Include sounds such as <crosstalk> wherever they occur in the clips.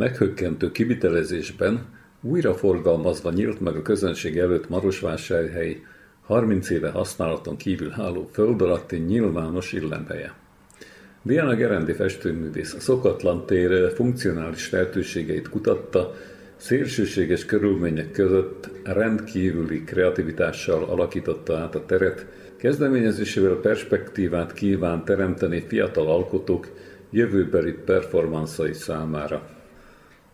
Meghökkentő kivitelezésben újra forgalmazva nyílt meg a közönség előtt Marosvásárhely 30 éve használaton kívül álló föld alatti nyilvános illemhelye. Diana Gerendi festőművész a szokatlan tér funkcionális lehetőségeit kutatta, szélsőséges körülmények között rendkívüli kreativitással alakította át a teret, kezdeményezésével perspektívát kíván teremteni fiatal alkotók jövőbeli performanszai számára.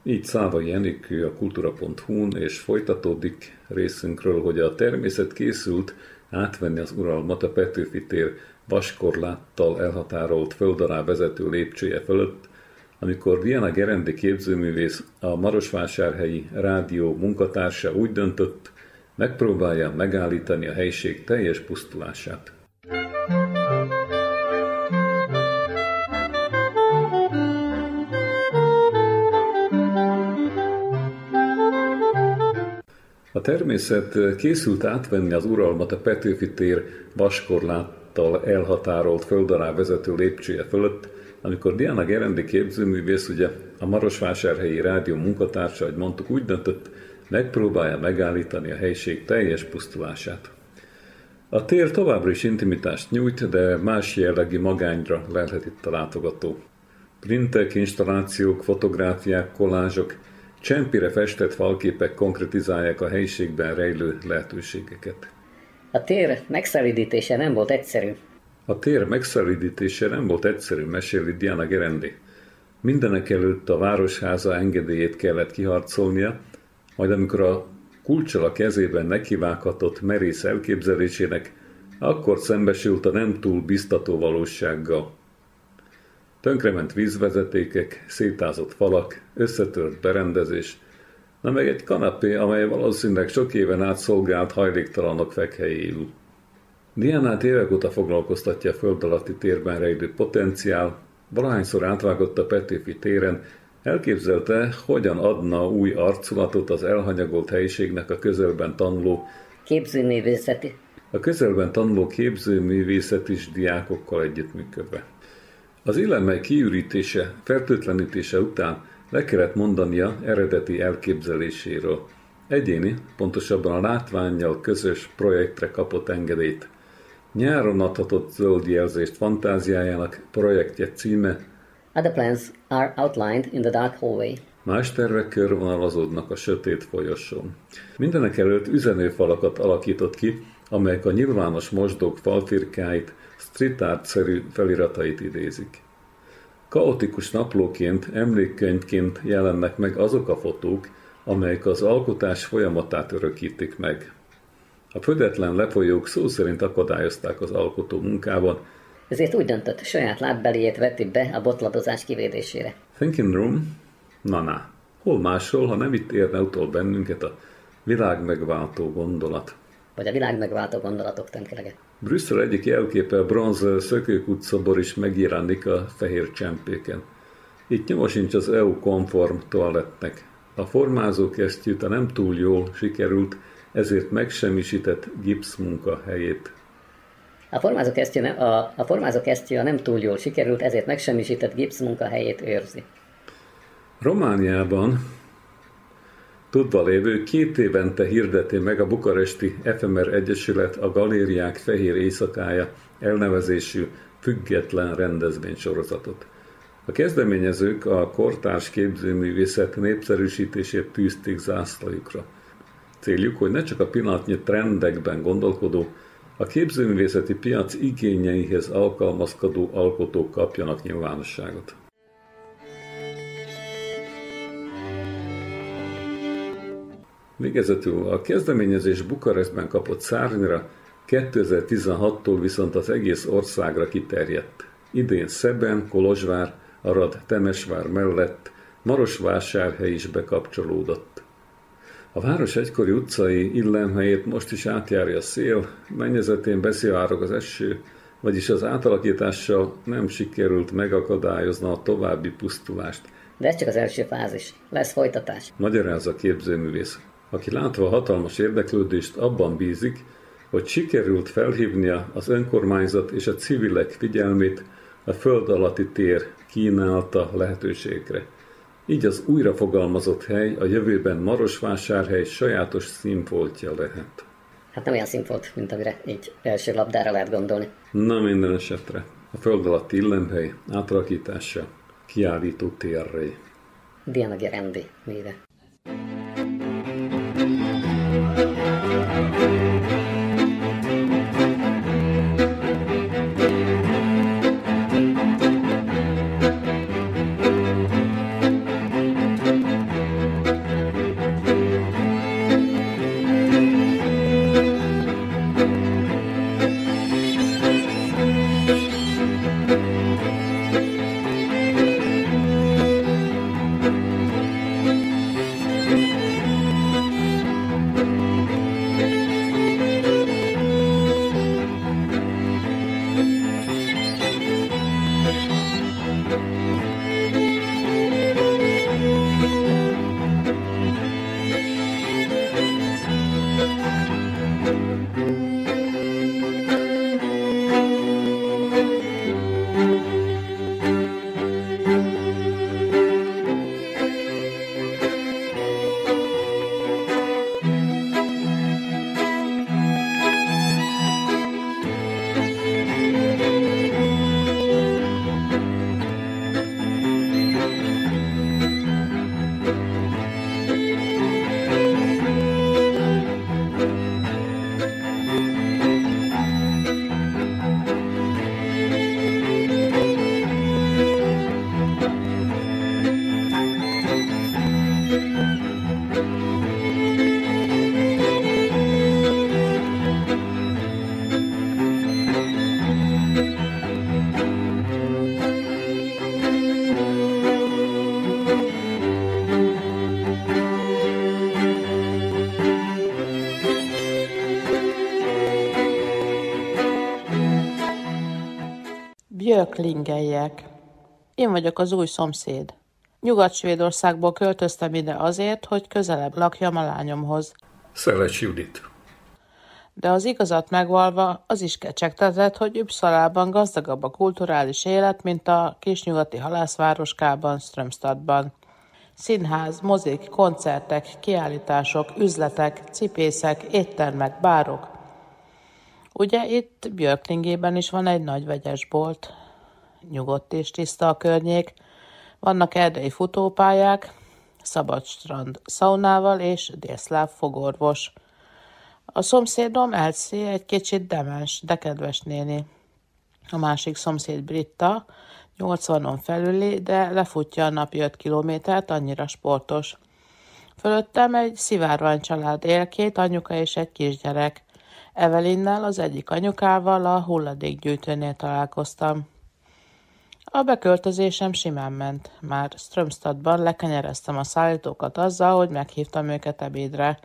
Így Szávai Enikő a kultúra.hu-n és folytatódik részünkről, hogy a természet készült átvenni az uralmat a Petőfi tér vaskorláttal elhatárolt föld vezető lépcsője fölött, amikor Diana Gerendi képzőművész, a Marosvásárhelyi rádió munkatársa úgy döntött, megpróbálja megállítani a helység teljes pusztulását. A természet készült átvenni az uralmat a Petőfi tér vaskorláttal elhatárolt föld alá vezető lépcsője fölött, amikor Diana Gerendi képzőművész, ugye a Marosvásárhelyi Rádió munkatársa, ahogy mondtuk, úgy döntött, megpróbálja megállítani a helység teljes pusztulását. A tér továbbra is intimitást nyújt, de más jellegű magányra lelhet itt a látogató. Printek, installációk, fotográfiák, kolázsok, Csempire festett falképek konkretizálják a helyiségben rejlő lehetőségeket. A tér megszelidítése nem volt egyszerű. A tér megszelidítése nem volt egyszerű, meséli Diana Gerendi. Mindenek előtt a városháza engedélyét kellett kiharcolnia, majd amikor a kulcsal a kezében nekivághatott merész elképzelésének, akkor szembesült a nem túl biztató valósággal. Tönkrement vízvezetékek, szétázott falak, összetört berendezés, na meg egy kanapé, amely valószínűleg sok éven át szolgált hajléktalanok fekhelyéül. Diánát évek óta foglalkoztatja a föld alatti térben rejlő potenciál, valahányszor átvágott a Petőfi téren, elképzelte, hogyan adna új arculatot az elhanyagolt helyiségnek a közelben tanuló képzőművészeti. A közelben tanuló képzőművészet is diákokkal együttműködve. Az illemmely kiürítése, fertőtlenítése után le kellett mondania eredeti elképzeléséről. Egyéni, pontosabban a látványjal közös projektre kapott engedélyt. Nyáron adhatott zöld jelzést fantáziájának projektje címe Other plans are outlined in the dark hallway. Más tervek körvonalazódnak a sötét folyosón. Mindenek előtt üzenőfalakat alakított ki, amelyek a nyilvános mosdók falfirkáit, street feliratait idézik. Kaotikus naplóként, emlékkönyvként jelennek meg azok a fotók, amelyek az alkotás folyamatát örökítik meg. A födetlen lefolyók szó szerint akadályozták az alkotó munkában, ezért úgy döntött, saját lábbeliét veti be a botladozás kivédésére. Thinking Room? Na, na. Hol máshol, ha nem itt érne utol bennünket a világ megváltó gondolat? Vagy a világ megváltó gondolatok tömkelege. Brüsszel egyik jelképe a bronz szökőkút szobor is megjelenik a fehér csempéken. Itt nyoma sincs az EU-konform toalettnek. A formázókesztyűt a nem túl jól sikerült, ezért megsemmisített gipszmunka helyét. A formázókesztyű, ne, a, a formázókesztyű a nem túl jól sikerült, ezért megsemmisített gipszmunka helyét őrzi. Romániában tudva lévő két évente hirdeti meg a bukaresti Efemer Egyesület a Galériák Fehér Éjszakája elnevezésű független rendezvénysorozatot. A kezdeményezők a kortárs képzőművészet népszerűsítését tűzték zászlajukra. Céljuk, hogy ne csak a pillanatnyi trendekben gondolkodó, a képzőművészeti piac igényeihez alkalmazkodó alkotók kapjanak nyilvánosságot. Végezetül a kezdeményezés Bukarestben kapott szárnyra 2016-tól viszont az egész országra kiterjedt. Idén Szeben, Kolozsvár, Arad, Temesvár mellett Marosvásárhely is bekapcsolódott. A város egykori utcai illemhelyét most is átjárja a szél, mennyezetén beszivárog az eső, vagyis az átalakítással nem sikerült megakadályozni a további pusztulást. De ez csak az első fázis. Lesz folytatás. Magyarázza a képzőművész, aki látva a hatalmas érdeklődést abban bízik, hogy sikerült felhívnia az önkormányzat és a civilek figyelmét a föld alatti tér kínálta lehetőségre. Így az újrafogalmazott hely a jövőben Marosvásárhely sajátos színfoltja lehet. Hát nem olyan színfolt, mint amire így első labdára lehet gondolni. Na minden esetre. A föld alatti illemhely átalakítása kiállító térré. Diana Gerendi néve. Björklingelyek. Én vagyok az új szomszéd. Nyugat-Svédországból költöztem ide azért, hogy közelebb lakjam a lányomhoz. Szeles Judit. De az igazat megvalva, az is kecsegtetett, hogy Uppsalában gazdagabb a kulturális élet, mint a kisnyugati halászvároskában, Strömstadban. Színház, mozik, koncertek, kiállítások, üzletek, cipészek, éttermek, bárok. Ugye itt Björklingében is van egy nagy vegyesbolt. Nyugodt és tiszta a környék, vannak erdei futópályák, szabad strand szaunával és délszláv fogorvos. A szomszédom Elsie egy kicsit demens, de kedves néni. A másik szomszéd Britta, 80-on felüli, de lefutja a napi 5 kilométert, annyira sportos. Fölöttem egy szivárvány család él, két anyuka és egy kisgyerek. Evelinnel, az egyik anyukával a hulladékgyűjtőnél találkoztam. A beköltözésem simán ment. Már Strömstadban lekenyereztem a szállítókat azzal, hogy meghívtam őket ebédre.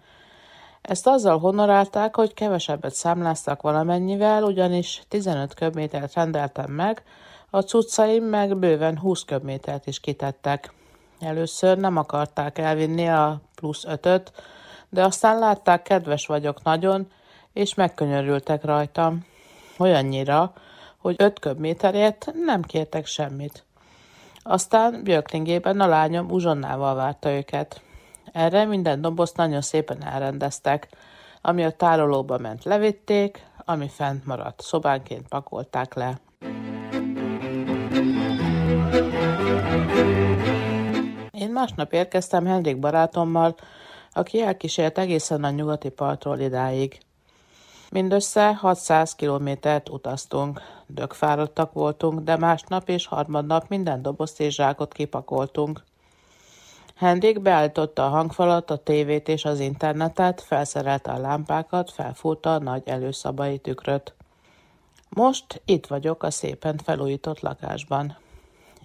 Ezt azzal honorálták, hogy kevesebbet számláztak valamennyivel, ugyanis 15 köbmétert rendeltem meg, a cuccaim meg bőven 20 köbmétert is kitettek. Először nem akarták elvinni a plusz ötöt, de aztán látták, kedves vagyok nagyon, és megkönyörültek rajtam. Olyannyira, hogy öt köbméterért nem kértek semmit. Aztán Björklingében a lányom uzsonnával várta őket. Erre minden dobozt nagyon szépen elrendeztek. Ami a tárolóba ment, levitték, ami fent maradt, szobánként pakolták le. Én másnap érkeztem Henrik barátommal, aki elkísért egészen a nyugati partról idáig. Mindössze 600 kilométert utaztunk. Dögfáradtak voltunk, de másnap és harmadnap minden dobozt és zsákot kipakoltunk. Henrik beállította a hangfalat, a tévét és az internetet, felszerelte a lámpákat, felfúrta a nagy előszabai tükröt. Most itt vagyok a szépen felújított lakásban.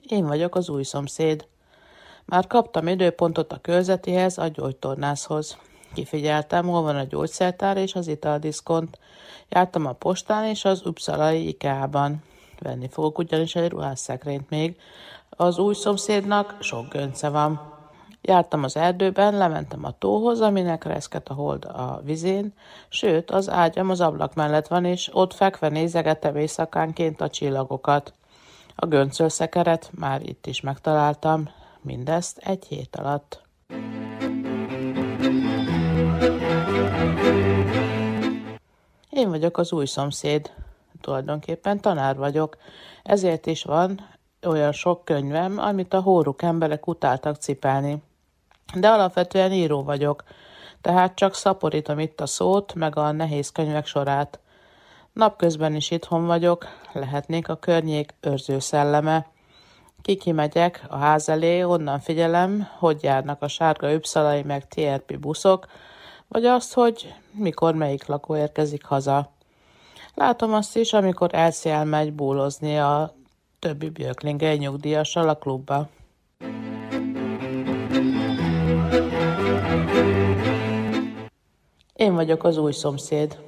Én vagyok az új szomszéd. Már kaptam időpontot a körzetéhez, a gyógytornászhoz. Kifigyeltem, hol van a gyógyszertár és az italdiszkont. Jártam a postán és az Uppsalai IKEA-ban. Venni fogok ugyanis egy ruhásszekrényt még. Az új szomszédnak sok gönce van. Jártam az erdőben, lementem a tóhoz, aminek reszket a hold a vizén, sőt, az ágyam az ablak mellett van, és ott fekve nézegetem éjszakánként a csillagokat. A göncölszekeret már itt is megtaláltam, mindezt egy hét alatt. Én vagyok az új szomszéd. Tulajdonképpen tanár vagyok, ezért is van olyan sok könyvem, amit a hóruk emberek utáltak cipelni. De alapvetően író vagyok, tehát csak szaporítom itt a szót, meg a nehéz könyvek sorát. Napközben is itthon vagyok, lehetnék a környék őrző szelleme. Kiki megyek a ház elé, onnan figyelem, hogy járnak a sárga üpszalai meg TRP buszok, vagy azt, hogy mikor melyik lakó érkezik haza. Látom azt is, amikor Elsie elmegy búlozni a többi björklinge nyugdíjassal a klubba. Én vagyok az új szomszéd.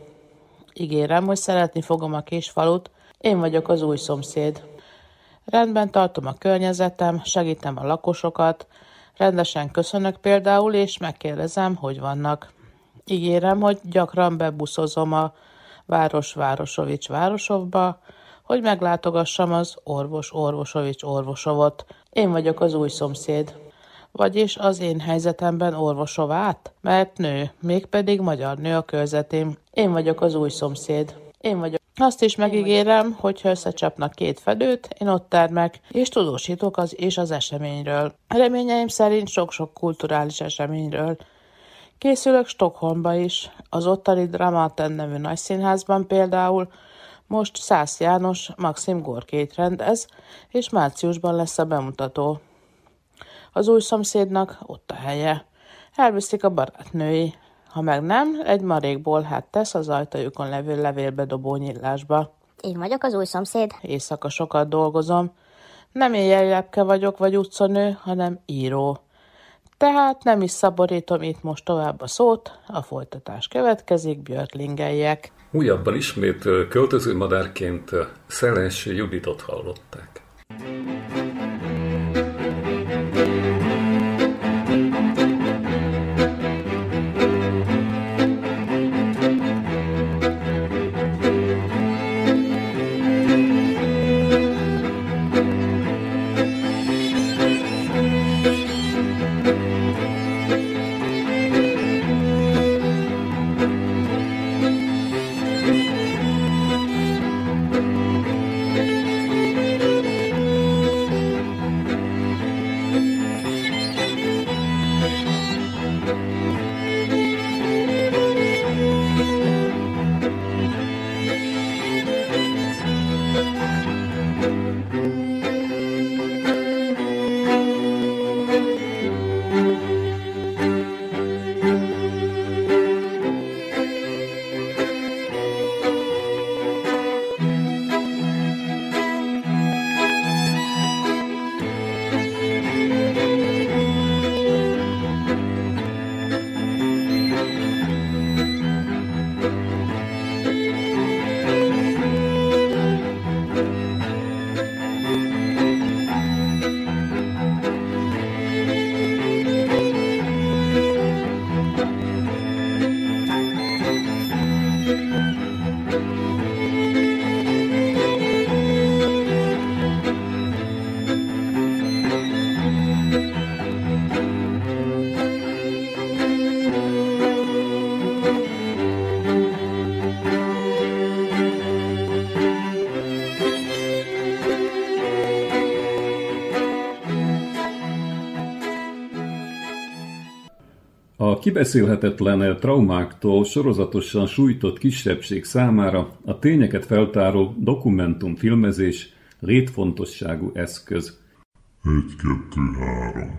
Ígérem, hogy szeretni fogom a kis falut. Én vagyok az új szomszéd. Rendben tartom a környezetem, segítem a lakosokat, rendesen köszönök például, és megkérdezem, hogy vannak. Ígérem, hogy gyakran bebuszozom a Város Városovics Városovba, hogy meglátogassam az Orvos Orvosovics Orvosovot. Én vagyok az új szomszéd. Vagyis az én helyzetemben orvosovát? Mert nő, mégpedig magyar nő a körzetém. Én vagyok az új szomszéd. Én vagyok. Azt is megígérem, hogy ha összecsapnak két fedőt, én ott termek, és tudósítok az és az eseményről. Reményeim szerint sok-sok kulturális eseményről. Készülök Stockholmba is, az ottani Dramaten nevű nagyszínházban például, most Szász János Maxim Gorkét rendez, és márciusban lesz a bemutató. Az új szomszédnak ott a helye. Elviszik a barátnői. Ha meg nem, egy marékból hát tesz az ajtajukon levő levélbedobó nyílásba. Én vagyok az új szomszéd. Éjszaka sokat dolgozom. Nem éjjel vagyok vagy utcanő, hanem író. Tehát nem is szaborítom itt most tovább a szót, a folytatás következik, björklingeljek. Újabban ismét költözőmadárként Szeles Juditot hallották. Kibeszélhetetlen traumáktól sorozatosan sújtott kisebbség számára a tényeket feltáró dokumentumfilmezés létfontosságú eszköz. Egy, kettő, három.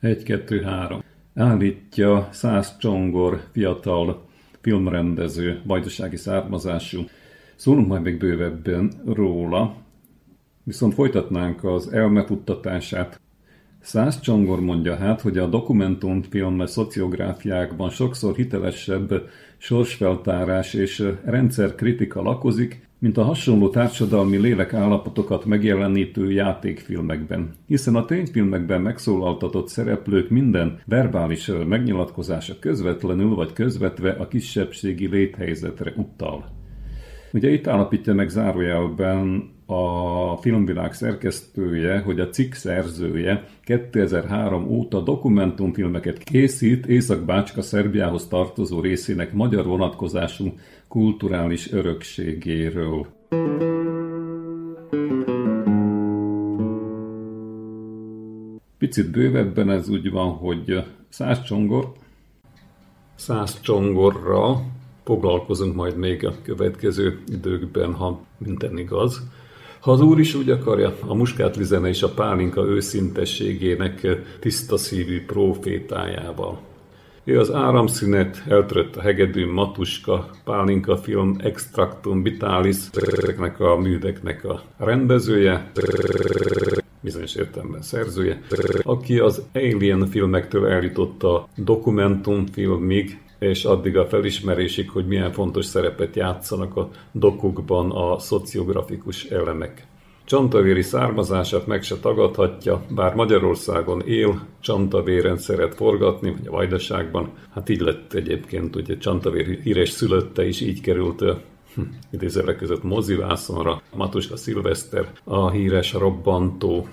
1, 2, 3. Állítja Szász Csongor, fiatal filmrendező, vajdasági származású. Szólunk majd még bővebben róla, viszont folytatnánk az elmefuttatását. Szász Csongor mondja hát, hogy a dokumentumfilm szociográfiákban sokszor hitelesebb sorsfeltárás és rendszerkritika lakozik, mint a hasonló társadalmi lélekállapotokat megjelenítő játékfilmekben, hiszen a tényfilmekben megszólaltatott szereplők minden verbális megnyilatkozása közvetlenül vagy közvetve a kisebbségi léthelyzetre utal. Ugye itt állapítja meg zárójelben a filmvilág szerkesztője, hogy a cikk szerzője 2003 óta dokumentumfilmeket készít Észak-Bácska Szerbiához tartozó részének magyar vonatkozású kulturális örökségéről. Picit bővebben ez úgy van, hogy száz csongor, száz csongorra foglalkozunk majd még a következő időkben, ha minden igaz. Ha az Úr is úgy akarja, a muskátli és a pálinka őszintességének tiszta szívű profétájával. Ő az áramszünet, eltörött a hegedű Matuska, Pálinka film Extractum Vitalis, ezeknek a műveknek a rendezője, bizonyos értelemben szerzője, aki az Alien filmektől eljutotta a dokumentumfilmig, és addig a felismerésig, hogy milyen fontos szerepet játszanak a dokukban a szociografikus elemek. Csantavéri származását meg se tagadhatja, bár Magyarországon él, Csantavéren szeret forgatni, vagy a Vajdaságban. Hát így lett egyébként, ugye Csantavér híres szülötte is így került hm, idézőre között mozivászonra, Matuska Szilveszter, a híres robbantó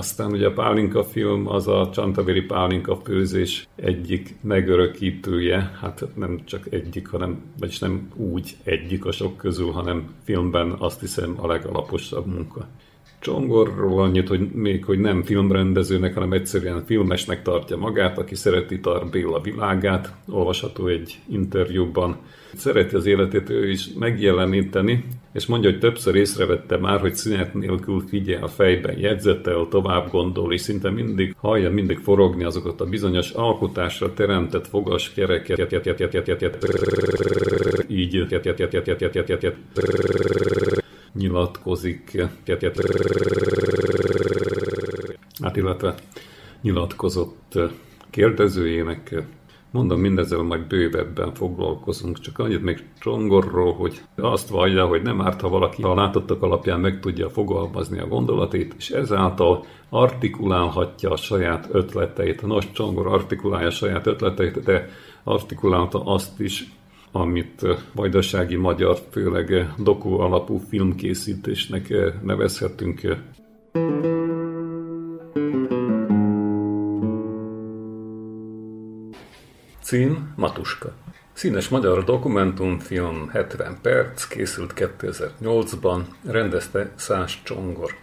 Aztán ugye a Pálinka film az a Csantavéri Pálinka főzés egyik megörökítője, hát nem csak egyik, hanem, vagyis nem úgy egyik a sok közül, hanem filmben azt hiszem a legalaposabb munka. Csongorról annyit, hogy még hogy nem filmrendezőnek, hanem egyszerűen filmesnek tartja magát, aki szereti Tar Béla világát, olvasható egy interjúban. Szereti az életét ő is megjeleníteni, és mondja, hogy többször észrevette már, hogy szünet nélkül figyel fejben, jegyzetel, tovább gondol, és szinte mindig hallja mindig forogni azokat a bizonyos alkotásra teremtett fogas kereket, így nyilatkozik, hát illetve nyilatkozott kérdezőjének Mondom, mindezzel majd bővebben foglalkozunk, csak annyit még Csongorról, hogy azt vallja, hogy nem árt, ha valaki a látottak alapján meg tudja fogalmazni a gondolatét, és ezáltal artikulálhatja a saját ötleteit. Nos, Csongor artikulálja a saját ötleteit, de artikulálta azt is, amit vajdasági magyar, főleg doku alapú filmkészítésnek nevezhetünk. Cím Matuska. Színes magyar dokumentumfilm 70 perc, készült 2008-ban, rendezte Szás Csongor.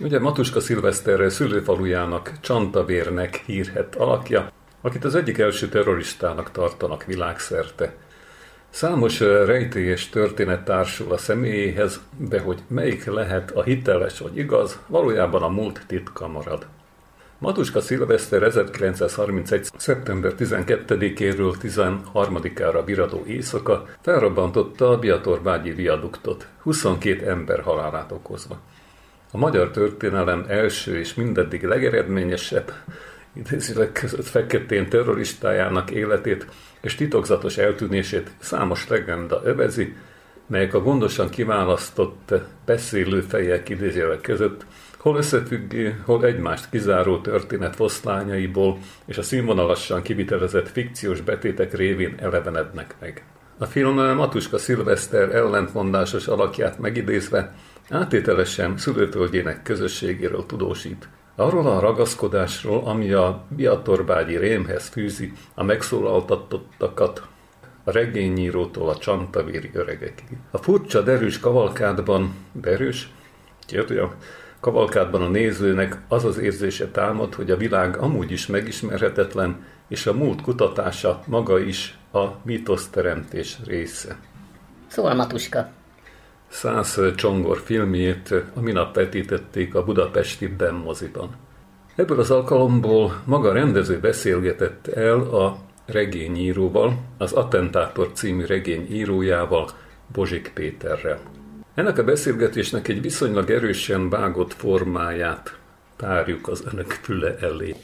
Ugye Matuska Szilveszter szülőfalujának Csantavérnek hírhet alakja, akit az egyik első terroristának tartanak világszerte. Számos rejtélyes történet társul a személyéhez, de hogy melyik lehet a hiteles vagy igaz, valójában a múlt titka marad. Matuska Szilveszter 1931. szeptember 12-éről 13-ára viradó éjszaka felrobbantotta a Biatorbágyi viaduktot, 22 ember halálát okozva. A magyar történelem első és mindeddig legeredményesebb, idézileg között feketén terroristájának életét és titokzatos eltűnését számos legenda övezi, melyek a gondosan kiválasztott beszélő fejek idézőjelek között hol összefüggő, hol egymást kizáró történet foszlányaiból és a színvonalassan kivitelezett fikciós betétek révén elevenednek meg. A film Matuska Szilveszter ellentmondásos alakját megidézve átételesen szülőföldjének közösségéről tudósít, Arról a ragaszkodásról, ami a Biatorbágyi rémhez fűzi a megszólaltatottakat, a regényírótól a csantavéri öregekig. A furcsa derűs kavalkádban, derűs? Kérdőjel? Kavalkádban a nézőnek az az érzése támad, hogy a világ amúgy is megismerhetetlen, és a múlt kutatása maga is a mítoszteremtés része. Szóval. Száz Csongor filmjét a minap vetítették a budapesti Ben moziban. Ebből az alkalomból maga rendező beszélgetett el a regényíróval, az Attentátor című regény írójával, Bozsik Péterrel. Ennek a beszélgetésnek egy viszonylag erősen vágott formáját tárjuk az önök füle elé.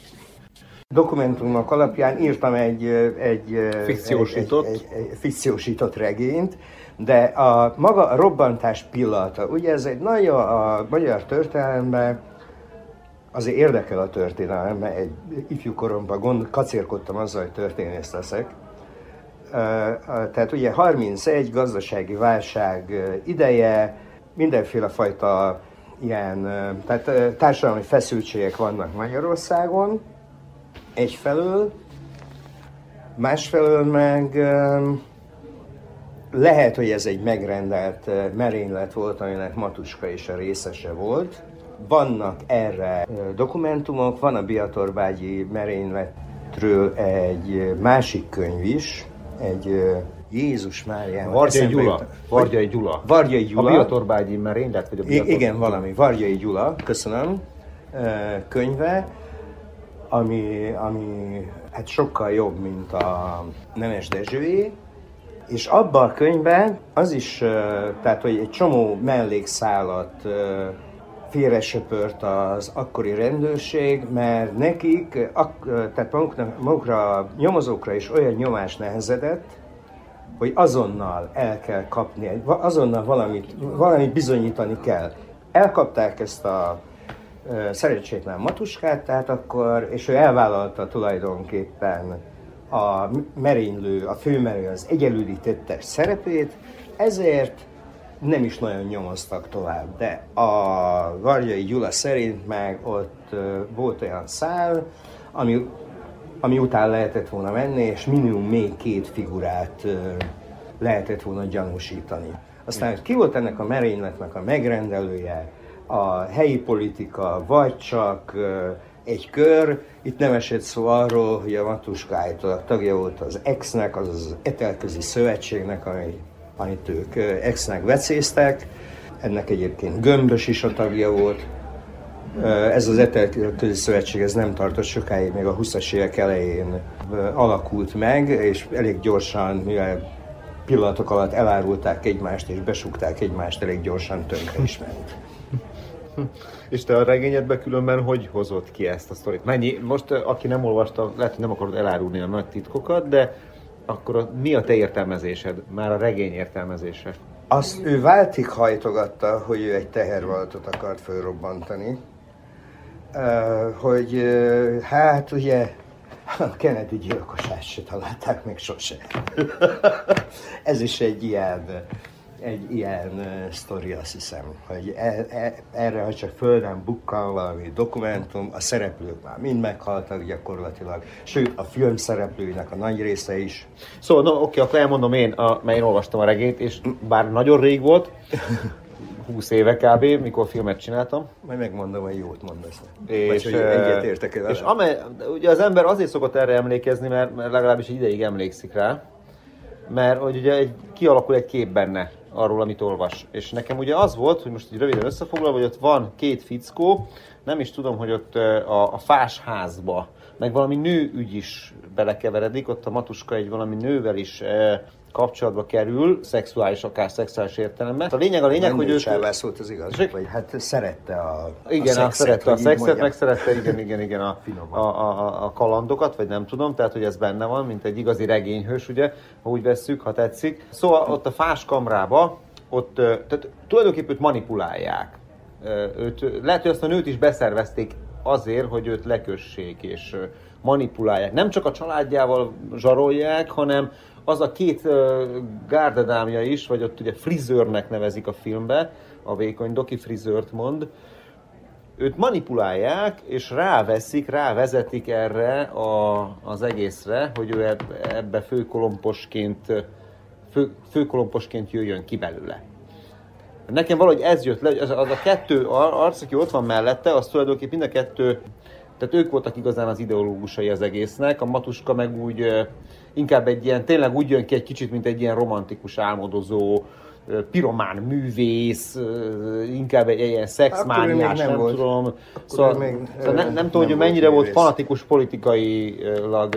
Dokumentumok alapján írtam egy, egy, fikciósított. egy, egy, egy fikciósított regényt, de a maga a robbantás pillanata, ugye ez egy nagyon a magyar történelemben azért érdekel a történelem, mert egy ifjú koromban gond, kacérkodtam azzal, hogy történész leszek. Tehát ugye 31 gazdasági válság ideje, mindenféle fajta ilyen, tehát társadalmi feszültségek vannak Magyarországon, egyfelől, másfelől meg lehet, hogy ez egy megrendelt merénylet volt, aminek Matuska is a részese volt. Vannak erre dokumentumok, van a Biatorbágyi merényletről egy másik könyv is, egy Jézus Mária. Vargyai Gyula. Vargyai Gyula. Vargyai Gyula. A Biatorbágyi merénylet, vagy a Biator... Igen, valami. Vargyai Gyula, köszönöm, könyve, ami, ami hát sokkal jobb, mint a Nemes Dezsőé, és abban a könyvben az is, tehát hogy egy csomó mellékszálat félresöpört az akkori rendőrség, mert nekik, tehát magukra, magukra nyomozókra is olyan nyomás nehezedett, hogy azonnal el kell kapni, azonnal valamit, valamit bizonyítani kell. Elkapták ezt a szerencsétlen matuskát, tehát akkor, és ő elvállalta tulajdonképpen a merénylő, a főmerő az egyelődi tettes szerepét, ezért nem is nagyon nyomoztak tovább, de a Varjai Gyula szerint meg ott volt olyan szál, ami, ami után lehetett volna menni, és minimum még két figurát lehetett volna gyanúsítani. Aztán ki volt ennek a merényletnek a megrendelője, a helyi politika, vagy csak egy kör. Itt nem esett szó arról, hogy a Matuska állítólag tagja volt az EX-nek, az az Etelközi Szövetségnek, ami, amit ők EX-nek vecéztek. Ennek egyébként Gömbös is a tagja volt. Ez az Etelközi Szövetség ez nem tartott sokáig, még a 20-as évek elején alakult meg, és elég gyorsan, mivel pillanatok alatt elárulták egymást és besukták egymást, elég gyorsan tönkre is ment. <laughs> És te a regényedbe különben hogy hozott ki ezt a sztorit? Mennyi, most aki nem olvasta, lehet, hogy nem akarod elárulni a nagy titkokat, de akkor a, mi a te értelmezésed, már a regény értelmezése? Azt ő váltig hajtogatta, hogy ő egy tehervalatot akart fölrobbantani. Uh, hogy uh, hát ugye a Kennedy gyilkosát se találták még sose. <laughs> Ez is egy ilyen egy ilyen uh, sztori, azt hiszem, hogy e, e, erre, ha csak földön bukkan valami dokumentum, a szereplők már mind meghaltak gyakorlatilag, sőt a film szereplőinek a nagy része is. Szóval, no, oké, akkor elmondom én, a, mert én olvastam a regényt, és bár nagyon rég volt, <laughs> 20 éve kb., mikor filmet csináltam. Majd megmondom, hogy jót mondasz. És, Vagy, hogy egyet értek el. És amely, ugye az ember azért szokott erre emlékezni, mert, mert legalábbis egy ideig emlékszik rá, mert hogy ugye egy, kialakul egy kép benne arról, amit olvas. És nekem ugye az volt, hogy most így röviden összefoglalva, hogy ott van két fickó, nem is tudom, hogy ott a, a fás házba, meg valami nő ügy is belekeveredik, ott a matuska egy valami nővel is kapcsolatba kerül, szexuális, akár szexuális értelemben. A lényeg a lényeg, nem hogy ő... Volt az igaz, vagy hát szerette a, igen, a szexet, szerette a szexet, meg szerette igen, igen, igen a, a, a, a, kalandokat, vagy nem tudom, tehát hogy ez benne van, mint egy igazi regényhős, ugye, ha úgy vesszük, ha tetszik. Szóval ott a fás kamrába, ott tehát tulajdonképpen őt manipulálják. Őt, lehet, hogy azt a nőt is beszervezték azért, hogy őt lekössék és manipulálják. Nem csak a családjával zsarolják, hanem az a két uh, gárdadámja is, vagy ott ugye frizőrnek nevezik a filmbe, a vékony doki frizőrt mond, őt manipulálják, és ráveszik, rávezetik erre a, az egészre, hogy ő ebbe főkolomposként, fő, főkolomposként jöjjön ki belőle. Nekem valahogy ez jött le, az, az a kettő arc, aki ott van mellette, az tulajdonképpen mind a kettő, tehát ők voltak igazán az ideológusai az egésznek, a Matuska meg úgy inkább egy ilyen, tényleg úgy jön ki egy kicsit, mint egy ilyen romantikus, álmodozó, piromán művész, inkább egy ilyen szexmániás, nem, nem volt. tudom. Szóval, még, szóval nem, nem tudom, hogy mennyire volt fanatikus politikailag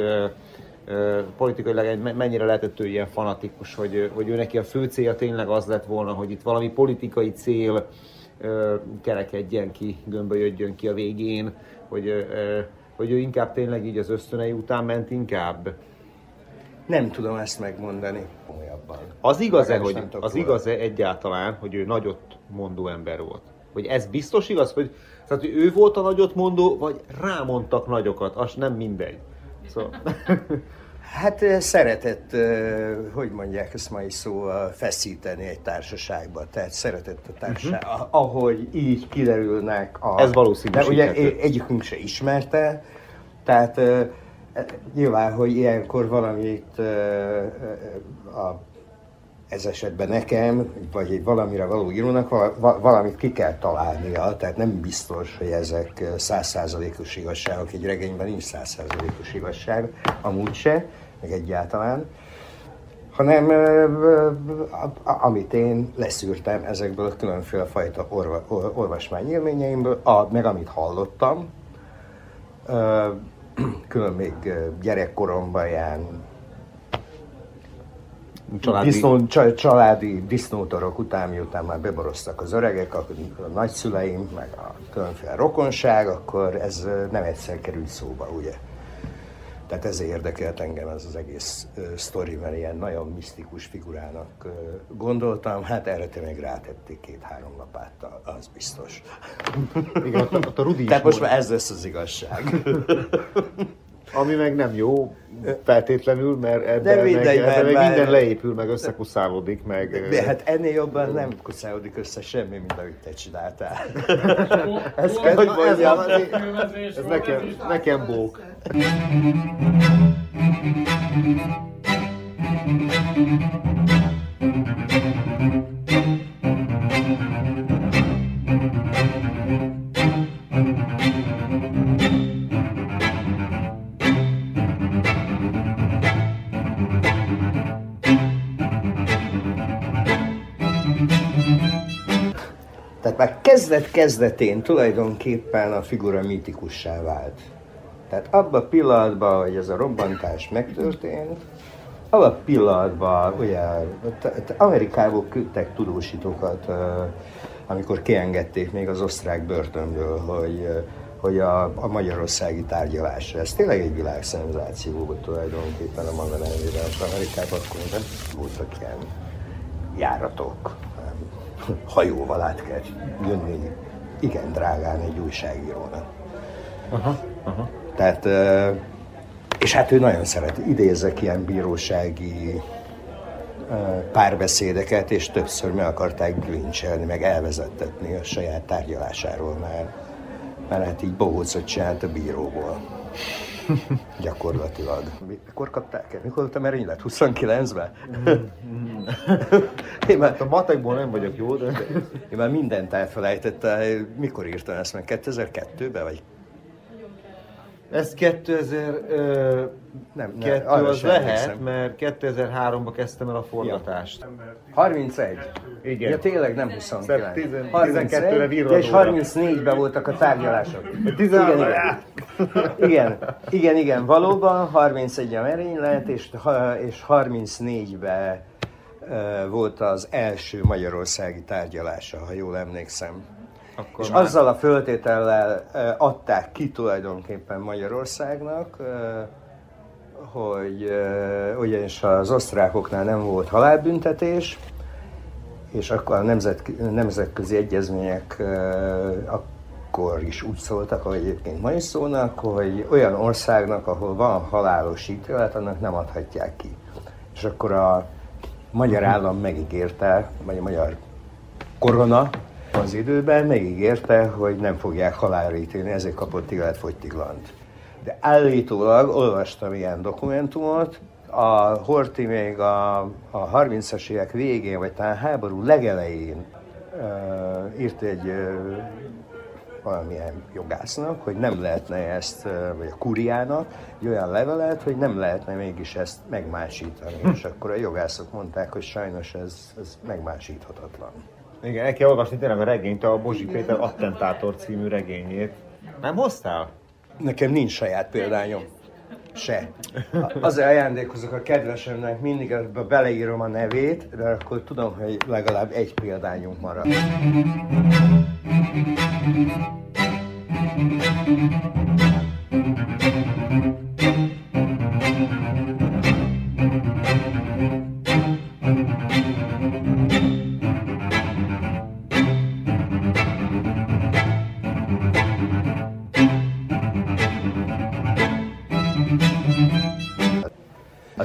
politikailag mennyire lehetett ő ilyen fanatikus, hogy, hogy ő neki a fő célja tényleg az lett volna, hogy itt valami politikai cél kerekedjen ki, gömbölyödjön ki a végén, hogy, hogy ő inkább tényleg így az ösztönei után ment inkább. Nem tudom ezt megmondani. Az igaz-e, hogy, az igaz-e egyáltalán, hogy ő nagyot mondó ember volt? Hogy ez biztos igaz, hogy, tehát, hogy ő volt a nagyot mondó, vagy rámondtak nagyokat, az nem mindegy. Szóval... Hát szeretett, hogy mondják ezt mai szó, feszíteni egy társaságba. Tehát szeretett a társaság, uh-huh. ahogy így kiderülnek a... Ez valószínű. ugye egyikünk se ismerte, tehát nyilván, hogy ilyenkor valamit a, ez esetben nekem, vagy egy valamire való írónak valamit ki kell találnia, tehát nem biztos, hogy ezek százszázalékos igazságok, egy regényben nincs százszázalékos igazság, amúgy se, meg egyáltalán, hanem amit én leszűrtem ezekből a különféle fajta orva, olvasmány élményeimből, a, meg amit hallottam, <clears throat> külön még gyerekkoromban ilyen családi, disznó, családi disznótorok után, miután már beboroztak az öregek, a, a nagyszüleim, meg a különféle rokonság, akkor ez nem egyszer került szóba, ugye. Tehát ezért érdekelt engem ez az egész uh, sztori, mert ilyen nagyon misztikus figurának uh, gondoltam. Hát erre tényleg rátették két-három lapáttal, az biztos. Igen, ott, ott a Rudi Tehát most már ez lesz az igazság. <laughs> Ami meg nem jó feltétlenül, mert ebben de mindegy, meg, ebben meg minden leépül, meg összekuszálódik, meg... De hát ennél jobban nem kuszálódik össze semmi, mint amit te csináltál. <laughs> ez, ez, hogy mondjam, ez, ez nekem, nekem bók. Már kezdet-kezdetén tulajdonképpen a figura mitikussá vált. Tehát abban a pillanatban, hogy ez a robbantás megtörtént, abban a pillanatban, ugye, Amerikából küldtek tudósítókat, amikor kiengedték még az osztrák börtönből, hogy, hogy a, a magyarországi tárgyalásra. Ez tényleg egy világszenzáció volt tulajdonképpen a maga nevére. Amerikában akkor voltak ilyen járatok, hajóval át kell jönni igen drágán egy újságírónak. Aha, aha. Tehát, és hát ő nagyon szeret, idézek ilyen bírósági párbeszédeket, és többször meg akartákglincselni, meg elvezettetni a saját tárgyalásáról, mert, mert hát így bohócot csinált a bíróból. <laughs> Gyakorlatilag. Mikor kapták el? Mikor voltam merénylet? 29-ben? én már, a matekból nem vagyok jó, de... Én már mindent elfelejtettem. Mikor írtam ezt meg? 2002-ben? Vagy ez 2000... Ö, nem, nem, kettő az lehet, hiszem. mert 2003-ban kezdtem el a forgatást. Ja. 31? Igen. Ja, tényleg nem 29. 12-re virradóra. És 34-ben voltak a tárgyalások. Igen, igen. igen, igen, igen, valóban 31 a merénylet, és, és 34-ben volt az első magyarországi tárgyalása, ha jól emlékszem. Akkor és már... azzal a föltétellel adták ki tulajdonképpen Magyarországnak, hogy ugyanis az osztrákoknál nem volt halálbüntetés, és akkor a nemzet, nemzetközi egyezmények akkor is úgy szóltak, ahogy egyébként ma is szólnak, hogy olyan országnak, ahol van halálos ítélet, annak nem adhatják ki. És akkor a magyar állam megígérte, vagy a magyar korona az időben megígérte, hogy nem fogják halálra ítélni, ezért kapott életfogytiglant. De állítólag olvastam ilyen dokumentumot, a Horti még a, a 30-as évek végén, vagy talán háború legelején uh, írt egy uh, valamilyen jogásznak, hogy nem lehetne ezt, vagy a kuriának, egy olyan levelet, hogy nem lehetne mégis ezt megmásítani. És akkor a jogászok mondták, hogy sajnos ez, ez megmásíthatatlan. Igen, el kell olvasni tényleg a regényt, a Bozsi Péter Attentátor című regényét. Nem hoztál? Nekem nincs saját példányom. Se. Azért ajándékozok a kedvesemnek, mindig ebbe beleírom a nevét, de akkor tudom, hogy legalább egy példányunk marad. A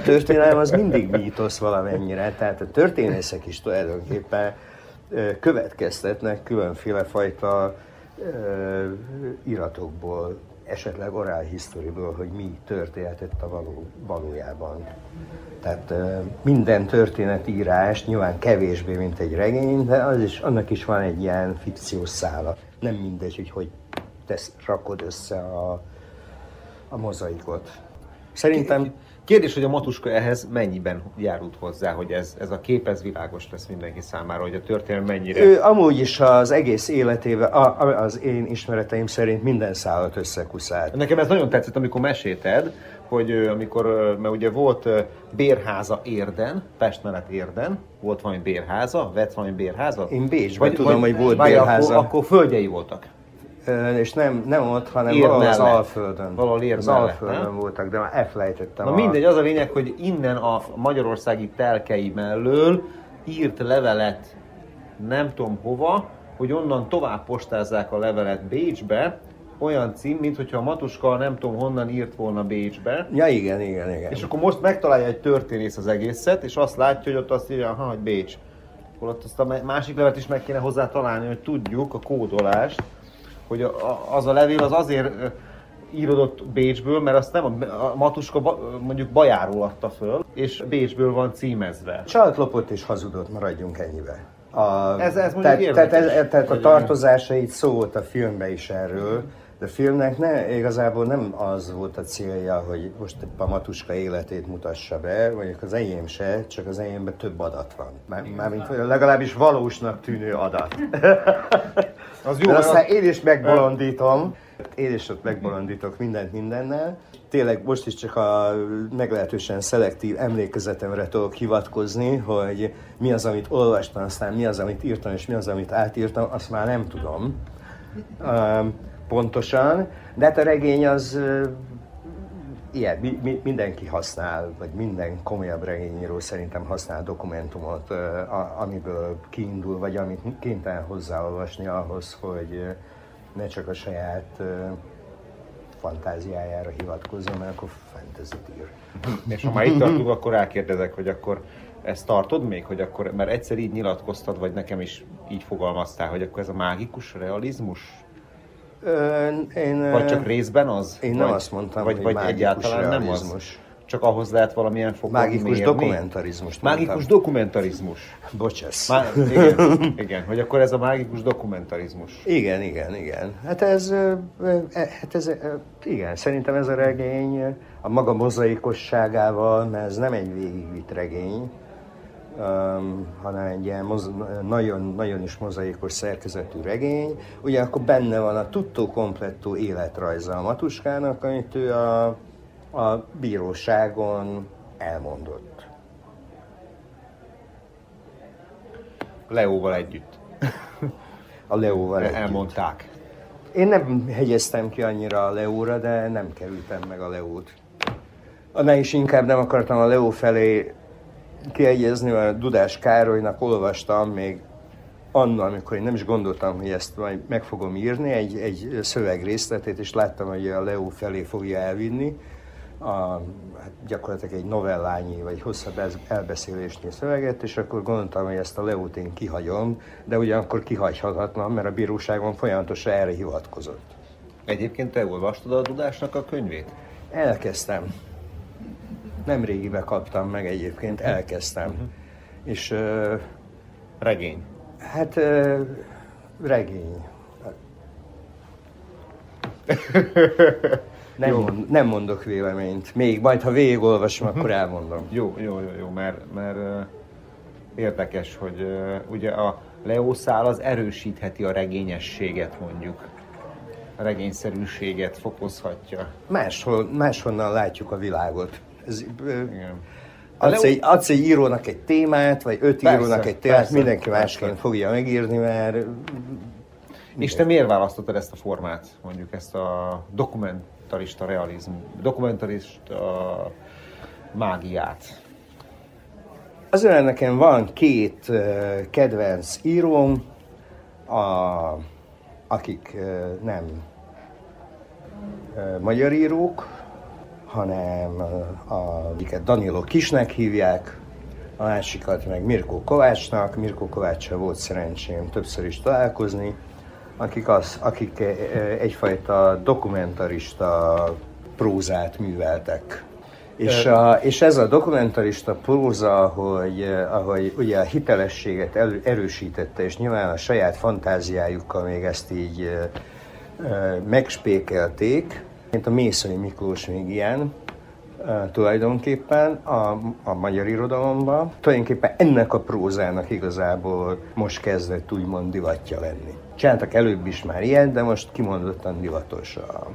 történelem az mindig mítosz valamennyire, tehát a történészek is tulajdonképpen következtetnek különféle fajta iratokból, esetleg oral historyból, hogy mi történhetett a való, valójában. Tehát minden történetírás nyilván kevésbé, mint egy regény, de az is, annak is van egy ilyen fikciós szála. Nem mindegy, hogy hogy tesz, rakod össze a, a mozaikot. Szerintem Kérdés, hogy a matuska ehhez mennyiben járult hozzá, hogy ez, ez a kép ez világos lesz mindenki számára, hogy a történelem mennyire... Ő amúgy is az egész életében, a, az én ismereteim szerint minden szállat összekuszált. Nekem ez nagyon tetszett, amikor mesélted, hogy amikor, mert ugye volt bérháza Érden, Pest mellett Érden, volt valami bérháza, vett valami bérháza? Én Bécsben tudom, hogy volt bérháza. Akkor, akkor földjei voltak. És nem, nem ott, hanem Érd valahol az mellett. Alföldön. Valahol Érd Az mellett, Alföldön nem? voltak, de már elfelejtettem. Na a- mindegy, az a lényeg, hogy innen a magyarországi telkei mellől írt levelet nem tudom hova, hogy onnan tovább postázzák a levelet Bécsbe, olyan cím, mint hogyha a Matuska nem tudom honnan írt volna Bécsbe. Ja, igen, igen, igen. És akkor most megtalálja egy történész az egészet, és azt látja, hogy ott azt írja, ha, hogy Bécs. Akkor ott azt a másik levet is meg kéne hozzá találni, hogy tudjuk a kódolást, hogy a, az a levél az azért írodott Bécsből, mert azt nem a, a Matuska ba, mondjuk Bajáról adta föl, és Bécsből van címezve. Csalt lopott és hazudott, maradjunk ennyibe. A, Ez- ez tehát, tehát, ez, tehát a tartozásait szó volt a filmben is erről, de a filmnek ne, igazából nem az volt a célja, hogy most a Matuska életét mutassa be, mondjuk az enyém se, csak az enyémben több adat van. Már, mármint legalábbis valósnak tűnő adat. <laughs> Az Jó, mert aztán az, én is megbolondítom. Én is ott megbolondítok mindent mindennel. Tényleg most is csak a meglehetősen szelektív emlékezetemre tudok hivatkozni, hogy mi az, amit olvastam, aztán mi az, amit írtam, és mi az, amit átírtam, azt már nem tudom um, pontosan. De hát a regény az ilyen, mi, mi, mindenki használ, vagy minden komolyabb regényíró szerintem használ dokumentumot, a, amiből kiindul, vagy amit kénytelen hozzáolvasni ahhoz, hogy ne csak a saját fantáziájára hivatkozzon, mert akkor fantasy ír. és ha már itt tartunk, akkor rákérdezek, hogy akkor ezt tartod még, hogy akkor, mert egyszer így nyilatkoztad, vagy nekem is így fogalmaztál, hogy akkor ez a mágikus realizmus? Én, Vagy csak részben az? Én vagy, nem azt mondtam, vagy, hogy vagy egyáltalán nem az? Csak ahhoz lehet valamilyen fokon Mágikus mérni? dokumentarizmust Mágikus mondtam. dokumentarizmus. Bocsász. Má, igen, <laughs> igen, hogy akkor ez a mágikus dokumentarizmus. Igen, igen, igen. Hát ez, e, hát ez, igen, szerintem ez a regény a maga mozaikosságával, mert ez nem egy végigvitt regény, um, hanem egy ilyen moz, nagyon, nagyon is mozaikos szerkezetű regény. Ugye akkor benne van a tutto komplettó életrajza a Matuskának, amit ő a, a bíróságon elmondott. Leóval együtt. A Leóval együtt. Elmondták. Én nem hegyeztem ki annyira a Leóra, de nem kerültem meg a Leót. Annál is inkább nem akartam a Leó felé kiegyezni, mert Dudás Károlynak olvastam még annól, amikor én nem is gondoltam, hogy ezt majd meg fogom írni, egy, egy szövegrészletét, és láttam, hogy a Leó felé fogja elvinni. A, hát gyakorlatilag egy novellányi, vagy hosszabb elbeszélésnyi szöveget, és akkor gondoltam, hogy ezt a Leót én kihagyom, de ugyanakkor kihagyhatatlan, mert a bíróságon folyamatosan erre hivatkozott. Egyébként te olvastad a Dudásnak a könyvét? Elkezdtem. Nem régibe kaptam meg egyébként, elkezdtem. És ö, Regény. Hát ö, regény. Nem, mond, nem mondok véleményt. Még majd, ha végigolvasom, akkor elmondom. Jó, jó, jó, jó, mert, mert ö, érdekes, hogy ö, ugye a leószál az erősítheti a regényességet mondjuk. A regényszerűséget fokozhatja. Máshol, máshonnan látjuk a világot. Ez, Igen. adsz, egy, adsz egy írónak egy témát, vagy öt Persze, írónak egy témát, persze, mindenki persze. másként fogja megírni, mert És te miért választottad ezt a formát, mondjuk ezt a dokumentarista realizm, dokumentarista mágiát? Azért nekem van két kedvenc íróm, a, akik nem magyar írók, hanem a, akiket Danilo Kisnek hívják, a másikat meg Mirko Kovácsnak. Mirko Kovácssal volt szerencsém többször is találkozni, akik, az, akik egyfajta dokumentarista prózát műveltek. És, a, és ez a dokumentarista próza, hogy, ahogy ugye a hitelességet elő, erősítette, és nyilván a saját fantáziájukkal még ezt így megspékelték, mint a Mészoni Miklós még ilyen, tulajdonképpen a, a magyar irodalomban. Tulajdonképpen ennek a prózának igazából most kezdett úgymond divatja lenni. Csináltak előbb is már ilyet, de most kimondottan divatos a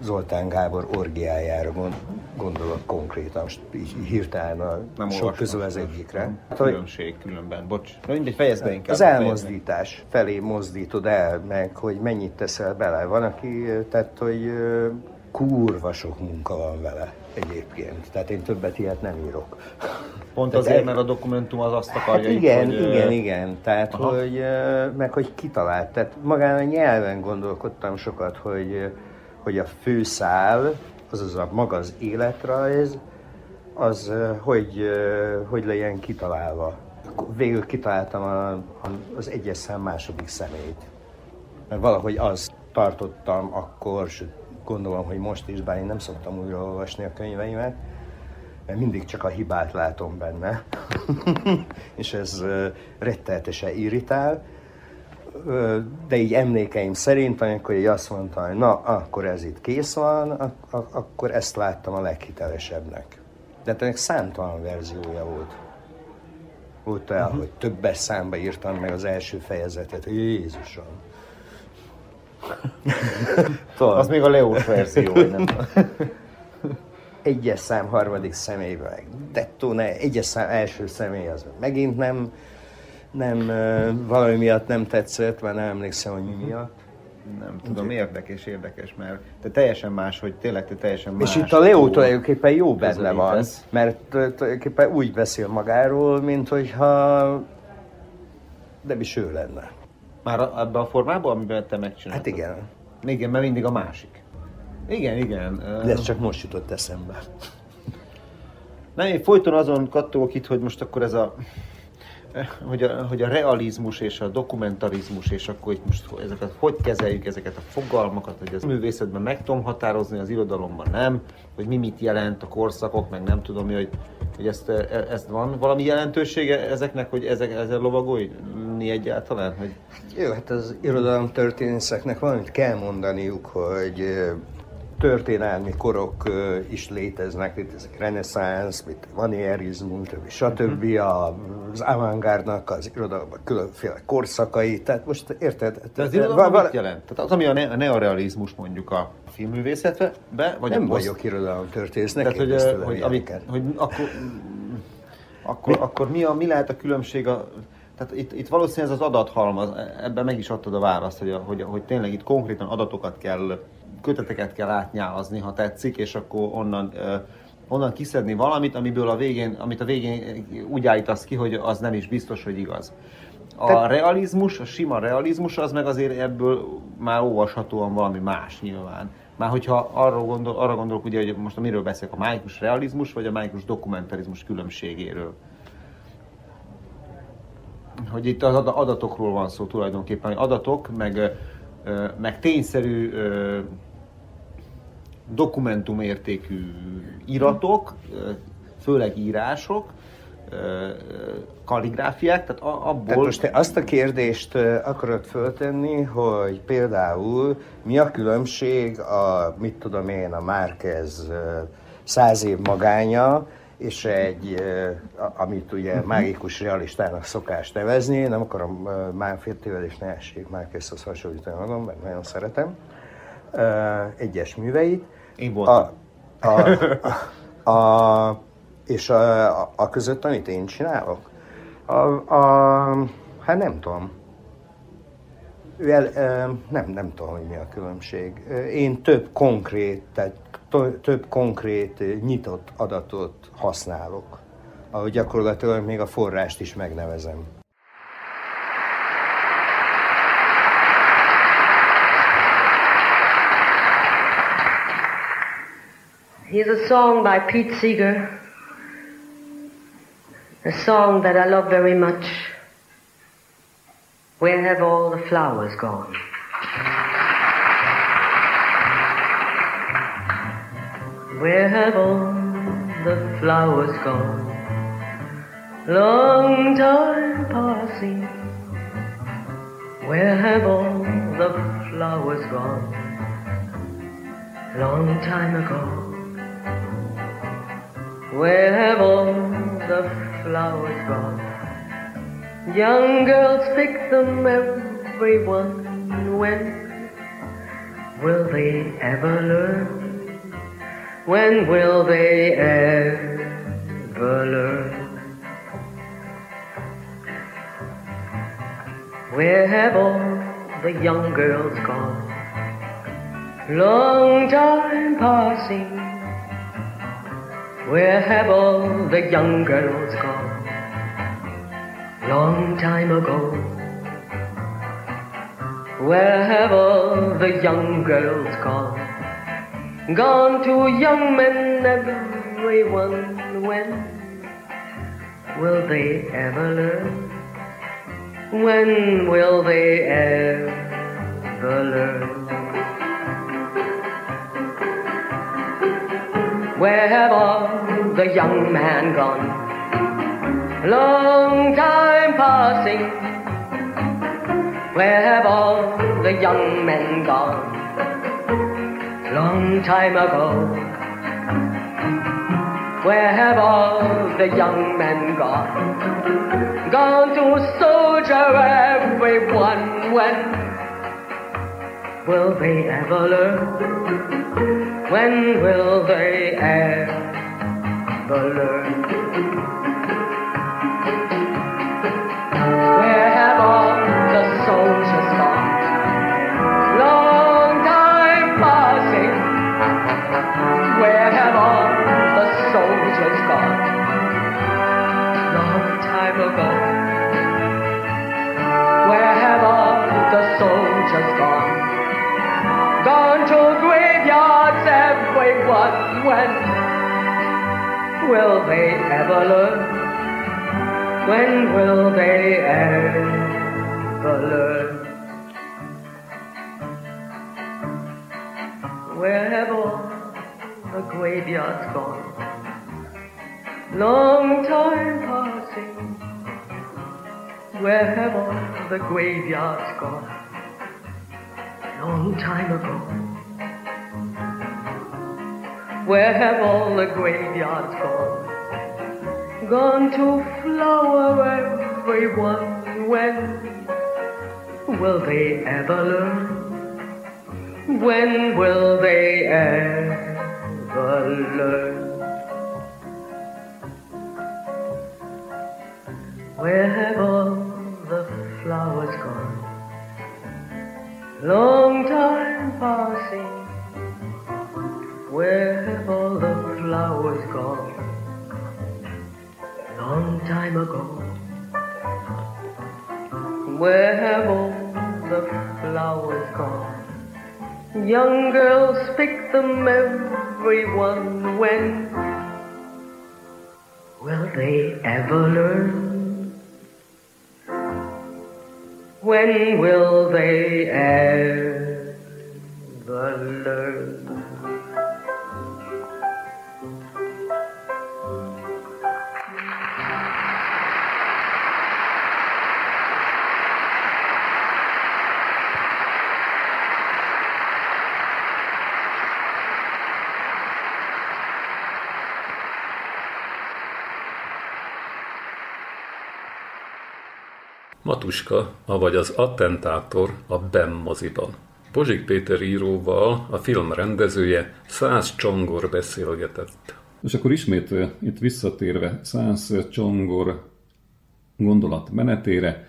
Zoltán Gábor orgiájára gond, gondolok konkrétan, most így hirtelen a Nem sok közül az egyikre. Különbség különben, bocs. Na mindegy, fejezd be inkább. az elmozdítás felé mozdítod el, meg hogy mennyit teszel bele. Van, aki, ö, tehát, hogy kurva sok munka van vele egyébként. Tehát én többet ilyet nem írok. Pont Tehát azért, el- mert a dokumentum az azt Hát akarja itt, igen, hogy... ö, igen, igen. Tehát, Aha. hogy, meg hogy kitalált. Tehát magán a nyelven gondolkodtam sokat, hogy, hogy a főszál, azaz a maga az életrajz, az hogy, hogy legyen kitalálva. Végül kitaláltam a, a, az egyes szám második szemét. Mert valahogy azt tartottam akkor, sőt, gondolom, hogy most is, bár én nem szoktam újraolvasni a könyveimet, mert mindig csak a hibát látom benne, <laughs> és ez ö, rettenetesen irritál. De így emlékeim szerint, amikor így azt mondta, hogy na, akkor ez itt kész van, ak- ak- akkor ezt láttam a leghitelesebbnek. De ennek számtalan verziója volt. Volt olyan, hogy többes számba írtam meg az első fejezetet, Jézusom. Tudod, Az még a Leós verzió, hogy nem egyes szám harmadik személyben, meg dettó, ne, egyes szám első személy az megint nem, nem valami miatt nem tetszett, már nem emlékszem, hogy mi miatt. Nem tudom, érdekes, érdekes, mert te teljesen más, hogy tényleg te teljesen más. És itt a Leo tulajdonképpen jó benne van, mert tulajdonképpen úgy beszél magáról, mint hogyha nem is ő lenne. Már a- ebben a formában, amiben te megcsináltad? Hát igen, Igen, mert mindig a másik. Igen, igen. de ez csak most jutott eszembe. Nem, én folyton azon kattogok itt, hogy most akkor ez a hogy a, hogy a realizmus és a dokumentarizmus, és akkor itt most ezeket, hogy kezeljük ezeket a fogalmakat, hogy ez a művészetben meg tudom határozni, az irodalomban nem, hogy mi mit jelent a korszakok, meg nem tudom hogy, hogy ezt, e- ezt van valami jelentősége ezeknek, hogy ezek, ezzel lovagolni egyáltalán? Hogy Jó, hát az irodalom történészeknek valamit kell mondaniuk, hogy történelmi korok is léteznek, létezik reneszánsz, mit manierizmus, stb. A- Az avantgárdnak az irodalomban különféle korszakai, tehát most érted? de az irodalom va- mit jelent? Tehát az, ami a, ne- a neorealizmus mondjuk a filmművészetbe, be, vagy Nem a poszt- vagyok irodalom történész, ne Tehát, hogy, hogy, amit, ilyeneket. hogy akkor, akkor, mi? akkor mi, a, mi lehet a különbség a, tehát itt, itt valószínűleg ez az adathalmaz, ebben meg is adtad a választ, hogy, a, hogy, hogy tényleg itt konkrétan adatokat kell, köteteket kell átnyálazni, ha tetszik, és akkor onnan, onnan kiszedni valamit, amiből a végén, amit a végén úgy állítasz ki, hogy az nem is biztos, hogy igaz. A Te- realizmus, a sima realizmus, az meg azért ebből már olvashatóan valami más nyilván. Már hogyha arra, gondol, arra gondolok, ugye, hogy most miről beszélek, a máikus realizmus vagy a máikus dokumentarizmus különbségéről. Hogy itt az ad- adatokról van szó tulajdonképpen, hogy adatok, meg, meg tényszerű dokumentumértékű iratok, főleg írások, kalligráfiák, tehát abból... Tehát most te azt a kérdést akarod föltenni, hogy például mi a különbség a, mit tudom én, a Márquez száz év magánya, és egy, amit ugye uh-huh. mágikus realistának szokás nevezni, nem akarom már és ne essék Márquezhoz hasonlítani magam, mert nagyon szeretem egyes műveit. Én voltam. A, a, a, és a, a, a között, amit én csinálok? A, a, hát nem tudom. Well, nem, nem tudom, hogy mi a különbség. Én több konkrét, tehát több konkrét nyitott adatot használok, ahogy gyakorlatilag még a forrást is megnevezem. Here's a song by Pete Seeger a song that I love very much. Where have all the flowers gone? Where have all the flowers gone? Long time passing. Where have all the flowers gone? Long time ago. Where have all the flowers gone. Young girls pick them, everyone. When will they ever learn? When will they ever learn? Where have all the young girls gone? Long time passing where have all the young girls gone? Long time ago. Where have all the young girls gone? Gone to young men, everyone. When will they ever learn? When will they ever learn? Where have all the young men gone? Long time passing. Where have all the young men gone? Long time ago. Where have all the young men gone? Gone to soldier everyone when will they ever learn? When will they ever learn? Will they ever learn? When will they ever learn? Where have all the graveyards gone? Long time passing. Where have all the graveyards gone? Long time ago. Where have all the graveyards gone? Gone to flower everyone. When will they ever learn? When will they ever learn? Young girls pick them, everyone. When will they ever learn? When will they ever Matuska, avagy az attentátor a BEM moziban. Pozsik Péter íróval a film rendezője Száz Csongor beszélgetett. És akkor ismét itt visszatérve Száz Csongor gondolat menetére,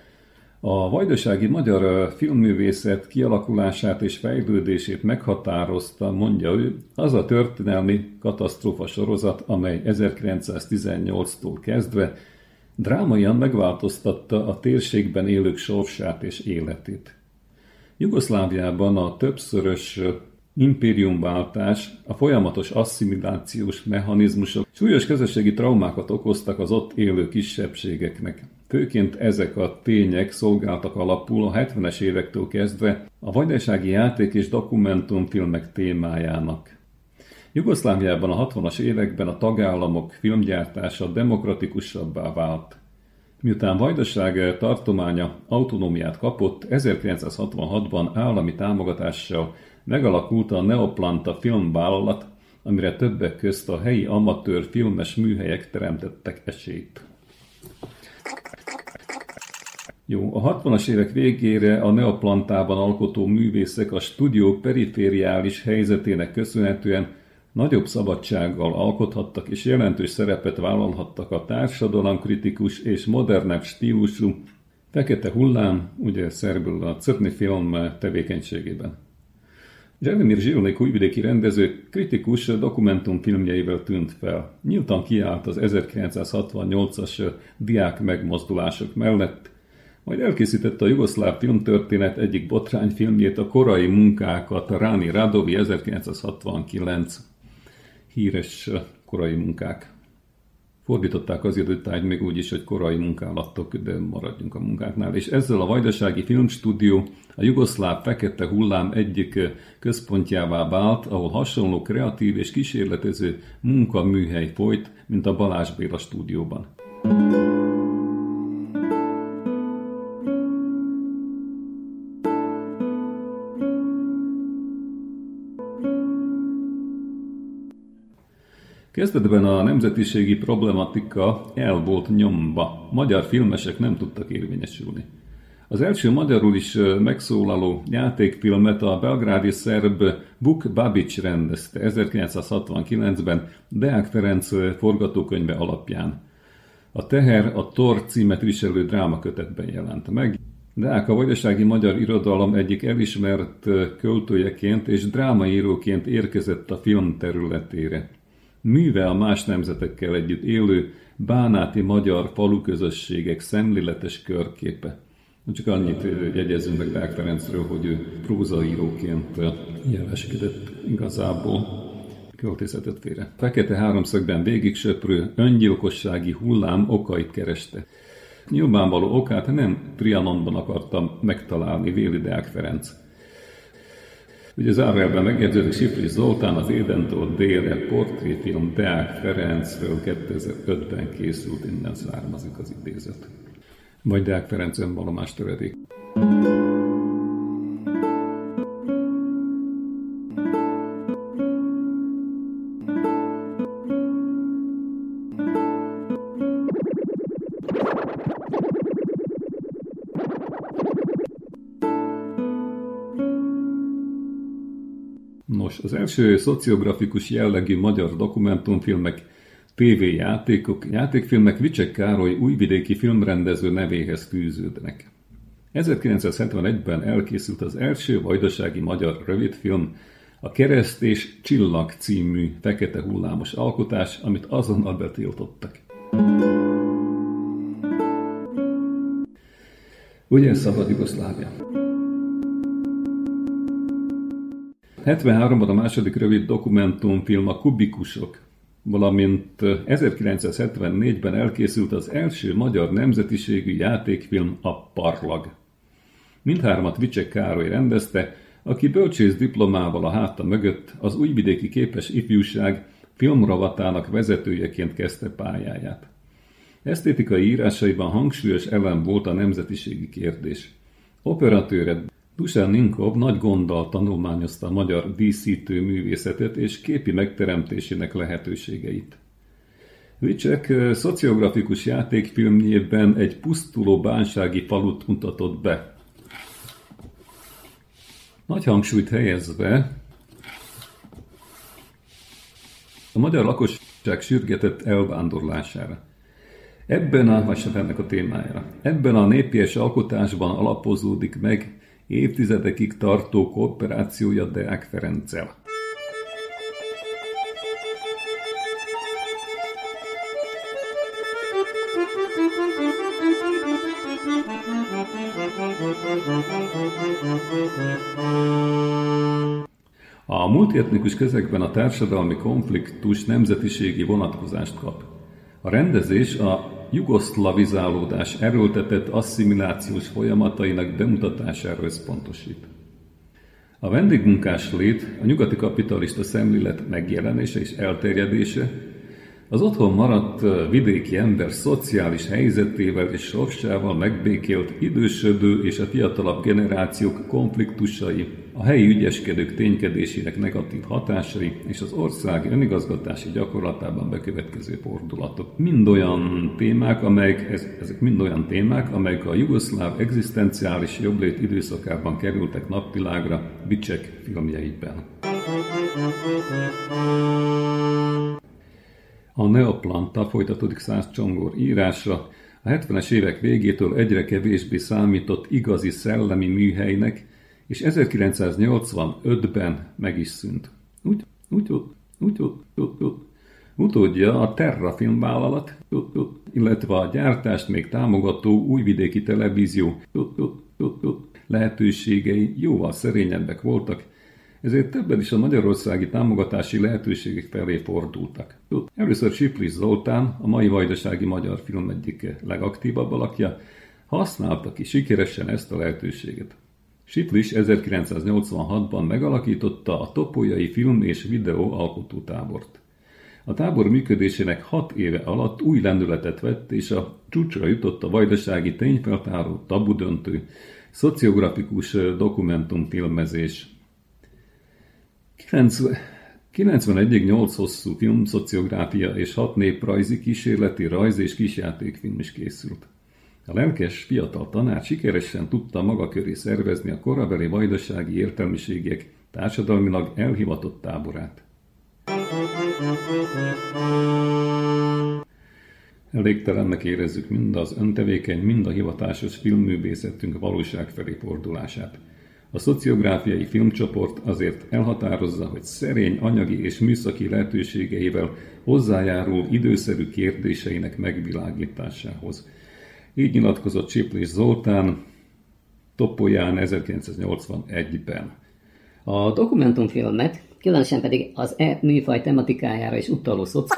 a vajdasági magyar filmművészet kialakulását és fejlődését meghatározta, mondja ő, az a történelmi katasztrófa sorozat, amely 1918-tól kezdve drámaian megváltoztatta a térségben élők sorsát és életét. Jugoszláviában a többszörös impériumváltás, a folyamatos asszimilációs mechanizmusok súlyos közösségi traumákat okoztak az ott élő kisebbségeknek. Főként ezek a tények szolgáltak alapul a 70-es évektől kezdve a vajdasági játék és dokumentumfilmek témájának. Jugoszláviában a 60-as években a tagállamok filmgyártása demokratikusabbá vált. Miután Vajdaság tartománya autonómiát kapott, 1966-ban állami támogatással megalakult a Neoplanta filmvállalat, amire többek közt a helyi amatőr filmes műhelyek teremtettek esélyt. Jó, a 60-as évek végére a Neoplantában alkotó művészek a stúdió perifériális helyzetének köszönhetően nagyobb szabadsággal alkothattak és jelentős szerepet vállalhattak a társadalomkritikus és modernebb stílusú fekete hullám, ugye szerbül a Cöpni film tevékenységében. Zselemir Zsilnék újvidéki rendező kritikus dokumentumfilmjeivel tűnt fel. Nyíltan kiállt az 1968-as diák megmozdulások mellett, majd elkészítette a jugoszláv filmtörténet egyik botrányfilmjét, a korai munkákat, a Ráni Radovi 1969 híres korai munkák. Fordították az időtájt még úgy is, hogy korai munkálatok, de maradjunk a munkáknál. És ezzel a Vajdasági Filmstúdió a jugoszláv fekete hullám egyik központjává vált, ahol hasonló kreatív és kísérletező munkaműhely folyt, mint a Balázs Béla stúdióban. Kezdetben a nemzetiségi problematika el volt nyomva. Magyar filmesek nem tudtak érvényesülni. Az első magyarul is megszólaló játékfilmet a belgrádi szerb Buk Babic rendezte 1969-ben Deák Ferenc forgatókönyve alapján. A Teher a Tor címet viselő drámakötetben jelent meg. Deák a vajdasági magyar irodalom egyik elismert költőjeként és drámaíróként érkezett a film területére művel más nemzetekkel együtt élő bánáti magyar faluközösségek szemléletes körképe. Csak annyit jegyezünk meg Deák Ferencről, hogy ő prózaíróként jeleskedett igazából költészetet félre. Fekete háromszögben végig söprő öngyilkossági hullám okait kereste. Nyilvánvaló okát nem Trianonban akartam megtalálni Véli Deák Ferenc Ugye zárójelben megjegyződik Sifri Zoltán az Édentől délre portréfilm Deák Ferencről 2005-ben készült, innen származik az idézet. Vagy Deák Ferenc önvallomás töredék. Első szociografikus jellegű magyar dokumentumfilmek, tévéjátékok, játékfilmek Vicsek Károly újvidéki filmrendező nevéhez fűződnek. 1971-ben elkészült az első vajdasági magyar rövidfilm, a Kereszt és Csillag című fekete hullámos alkotás, amit azonnal betiltottak. Ugye szabad Jugoszlávia? 73-ban a második rövid dokumentumfilm a Kubikusok, valamint 1974-ben elkészült az első magyar nemzetiségű játékfilm a Parlag. Mindhármat Vicsek Károly rendezte, aki bölcsész diplomával a háta mögött az újvidéki képes ifjúság filmravatának vezetőjeként kezdte pályáját. Esztétikai írásaiban hangsúlyos elem volt a nemzetiségi kérdés. Operatőre Dusan Ninkov nagy gonddal tanulmányozta a magyar díszítő művészetet és képi megteremtésének lehetőségeit. Vicsek szociografikus játékfilmjében egy pusztuló bánsági falut mutatott be. Nagy hangsúlyt helyezve a magyar lakosság sürgetett elvándorlására. Ebben a, vagy ennek a témájára, ebben a népies alkotásban alapozódik meg évtizedekig tartó kooperációja Deák Ferenccel. A multietnikus közegben a társadalmi konfliktus nemzetiségi vonatkozást kap. A rendezés a jugoszlavizálódás erőltetett asszimilációs folyamatainak bemutatására összpontosít. A vendégmunkás lét, a nyugati kapitalista szemlélet megjelenése és elterjedése, az otthon maradt vidéki ember szociális helyzetével és sorsával megbékélt idősödő és a fiatalabb generációk konfliktusai, a helyi ügyeskedők ténykedésének negatív hatásai és az ország önigazgatási gyakorlatában bekövetkező fordulatok. Mind olyan témák, amelyek, ezek mind olyan témák, amelyek a jugoszláv egzisztenciális jobblét időszakában kerültek napvilágra Bicsek filmjeiben. A Neoplanta folytatódik Szász Csongor írása, a 70-es évek végétől egyre kevésbé számított igazi szellemi műhelynek, és 1985-ben meg is szűnt. Úgy, úgy, úgy, úgy, úgy, úgy, Utódja a Terra filmvállalat, illetve a gyártást még támogató újvidéki televízió lehetőségei jóval szerényebbek voltak, ezért többen is a magyarországi támogatási lehetőségek felé fordultak. Először Siplis Zoltán, a mai vajdasági magyar film egyik legaktívabb alakja, használta ki sikeresen ezt a lehetőséget. Siplis 1986-ban megalakította a Topolyai Film és Videó Alkotótábort. A tábor működésének hat éve alatt új lendületet vett, és a csúcsra jutott a vajdasági tényfeltáró, tabudöntő, szociografikus dokumentumfilmezés, 91-ig 8 hosszú film, szociográfia és 6 néprajzi, kísérleti rajz és kisjátékfilm is készült. A lelkes, fiatal tanár sikeresen tudta maga köré szervezni a korabeli vajdasági értelmiségek társadalmilag elhivatott táborát. Elégtelennek érezzük mind az öntevékeny, mind a hivatásos filmművészetünk valóság felé fordulását. A szociográfiai filmcsoport azért elhatározza, hogy szerény anyagi és műszaki lehetőségeivel hozzájárul időszerű kérdéseinek megvilágításához. Így nyilatkozott Csiplés Zoltán Topolyán 1981-ben. A dokumentumfilmet, különösen pedig az e műfaj tematikájára is utaló szoci...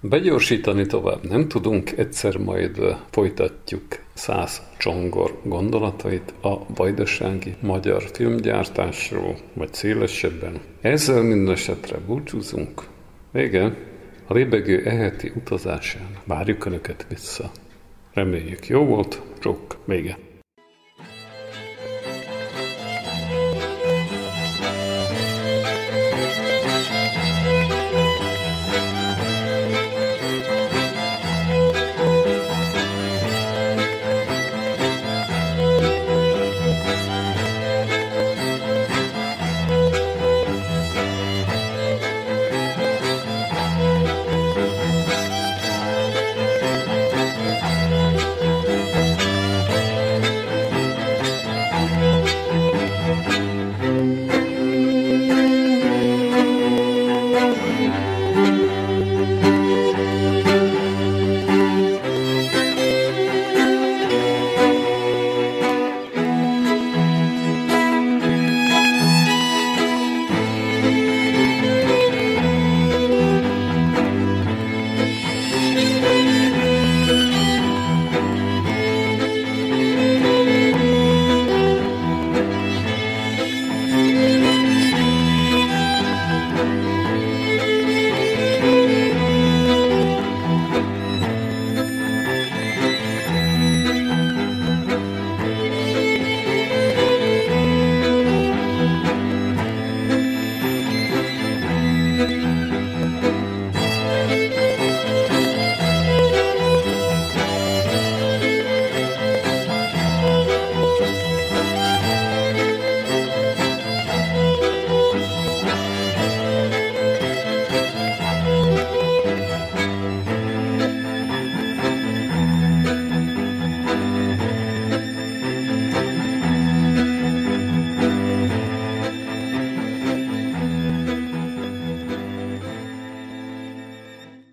Begyorsítani tovább nem tudunk, egyszer majd folytatjuk száz csongor gondolatait a vajdasági magyar filmgyártásról, vagy szélesebben. Ezzel mindesetre búcsúzunk. Vége, a lébegő eheti utazásán várjuk Önöket vissza. Reméljük jó volt, sok vége.